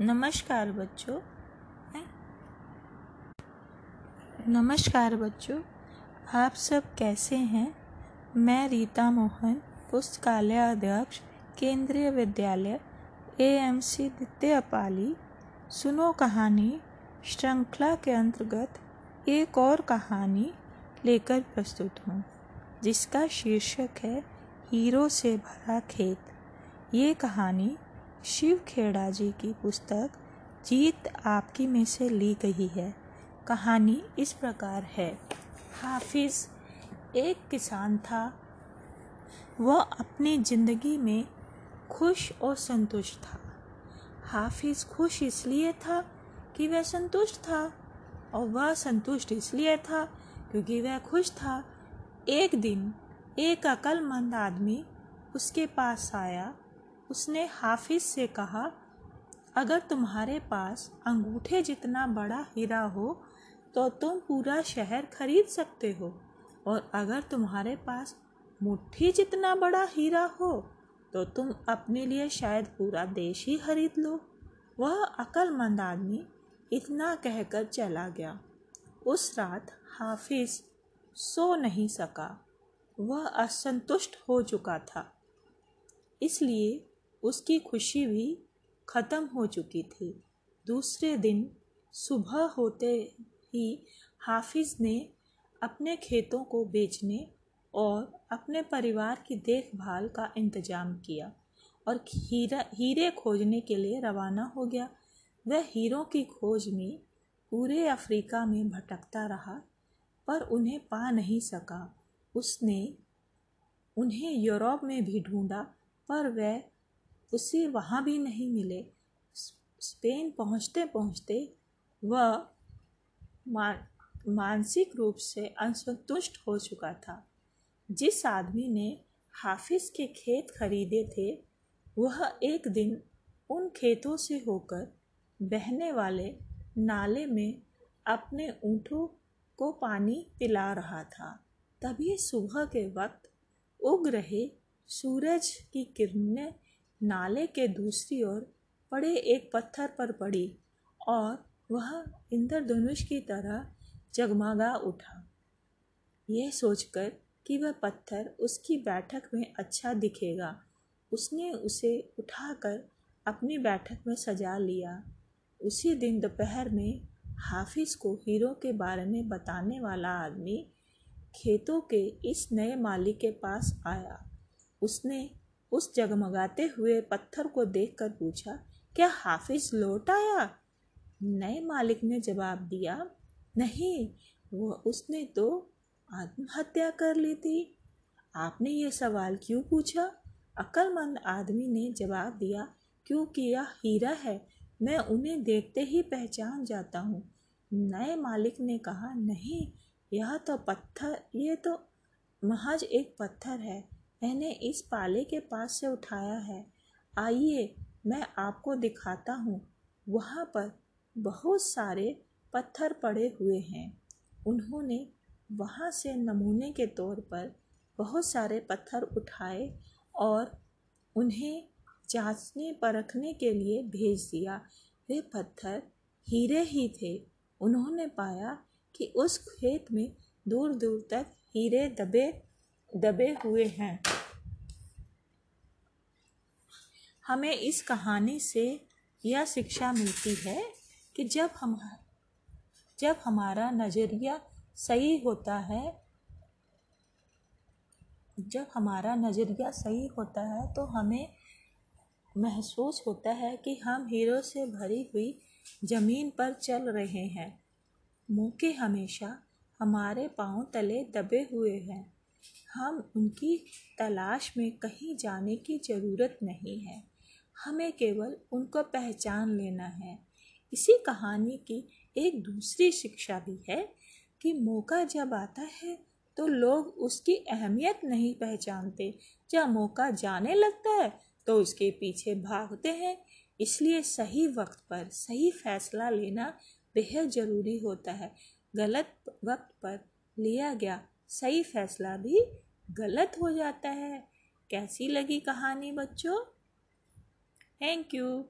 नमस्कार बच्चों। नमस्कार बच्चों, आप सब कैसे हैं? मैं रीता मोहन, पुस्तकालय अध्यक्ष, केंद्रीय विद्यालय ए एम सी द्वितीय पाली। सुनो कहानी, श्रृंखला के अंतर्गत एक और कहानी लेकर प्रस्तुत हूँ, जिसका शीर्षक है, हीरो से भरा खेत। ये कहानी शिव खेड़ा जी की पुस्तक जीत आपकी में से ली गई है। कहानी इस प्रकार है। हाफिज एक किसान था। वह अपनी ज़िंदगी में खुश और संतुष्ट था। हाफिज खुश इसलिए था कि वह संतुष्ट था और वह संतुष्ट इसलिए था क्योंकि वह खुश था। एक दिन एक अक्लमंद आदमी उसके पास आया उसने हाफिज से कहा, अगर तुम्हारे पास अंगूठे जितना बड़ा हीरा हो तो तुम पूरा शहर खरीद सकते हो। और अगर तुम्हारे पास मुट्ठी जितना बड़ा हीरा हो तो तुम अपने लिए शायद पूरा देश ही खरीद लो। वह अक्लमंद आदमी इतना कहकर चला गया। उस रात हाफिज सो नहीं सका। वह असंतुष्ट हो चुका था। इसलिए उसकी खुशी भी ख़त्म हो चुकी थी। दूसरे दिन सुबह होते ही हाफिज़ ने अपने खेतों को बेचने और अपने परिवार की देखभाल का इंतज़ाम किया और हीरा हीरे खोजने के लिए रवाना हो गया। वह हीरों की खोज में पूरे अफ्रीका में भटकता रहा, पर उन्हें पा नहीं सका। उसने उन्हें यूरोप में भी ढूंढा, पर वह उसे वहाँ भी नहीं मिले। स्पेन पहुँचते पहुँचते वह मानसिक रूप से असंतुष्ट हो चुका था। जिस आदमी ने हाफिज के खेत खरीदे थे, वह एक दिन उन खेतों से होकर बहने वाले नाले में अपने ऊँटों को पानी पिला रहा था। तभी सुबह के वक्त उग रहे सूरज की किरणें नाले के दूसरी ओर पड़े एक पत्थर पर पड़ी और वह इंद्रधनुष की तरह जगमगा उठा। यह सोचकर कि वह पत्थर उसकी बैठक में अच्छा दिखेगा, उसने उसे उठाकर अपनी बैठक में सजा लिया। उसी दिन दोपहर में हाफिज को हीरो के बारे में बताने वाला आदमी खेतों के इस नए मालिक के पास आया। उसने उस जगमगाते हुए पत्थर को देखकर पूछा, क्या हाफिज लौट आया? नए मालिक ने जवाब दिया, नहीं वो उसने तो आत्महत्या कर ली थी। आपने ये सवाल क्यों पूछा? अक्लमंद आदमी ने जवाब दिया, क्योंकि यह हीरा है, मैं उन्हें देखते ही पहचान जाता हूँ। नए मालिक ने कहा, नहीं, यह तो पत्थर, ये तो महज एक पत्थर है। मैंने इस पाले के पास से उठाया है। आइए, मैं आपको दिखाता हूँ। वहाँ पर बहुत सारे पत्थर पड़े हुए हैं। उन्होंने वहाँ से नमूने के तौर पर बहुत सारे पत्थर उठाए और उन्हें जांचने परखने के लिए भेज दिया। वे पत्थर हीरे ही थे। उन्होंने पाया कि उस खेत में दूर दूर तक हीरे दबे दबे हुए हैं। हमें इस कहानी से यह शिक्षा मिलती है कि जब हम, जब हमारा नज़रिया सही होता है, जब हमारा नज़रिया सही होता है तो हमें महसूस होता है कि हम हीरो से भरी हुई ज़मीन पर चल रहे हैं। मौके हमेशा हमारे पाँव तले दबे हुए हैं। हम उनकी तलाश में कहीं जाने की ज़रूरत नहीं है। हमें केवल उनको पहचान लेना है। इसी कहानी की एक दूसरी शिक्षा भी है कि मौका जब आता है तो लोग उसकी अहमियत नहीं पहचानते। जब मौका जाने लगता है तो उसके पीछे भागते हैं। इसलिए सही वक्त पर सही फैसला लेना बेहद ज़रूरी होता है। गलत वक्त पर लिया गया सही फैसला भी गलत हो जाता है। कैसी लगी कहानी बच्चों? Thank you